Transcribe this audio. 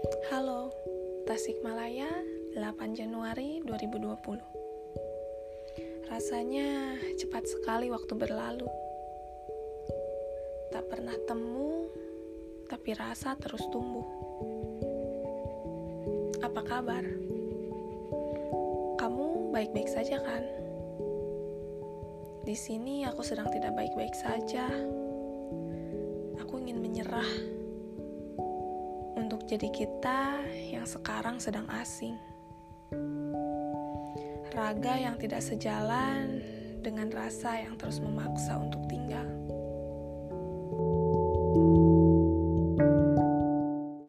Halo, Tasikmalaya, 8 Januari 2020. Rasanya cepat sekali waktu berlalu. Tak pernah temu, tapi rasa terus tumbuh. Apa kabar? Kamu baik-baik saja kan? Di sini aku sedang tidak baik-baik saja. Aku ingin menyerah jadi kita yang sekarang sedang asing. Raga yang tidak sejalan dengan rasa yang terus memaksa untuk tinggal. thank you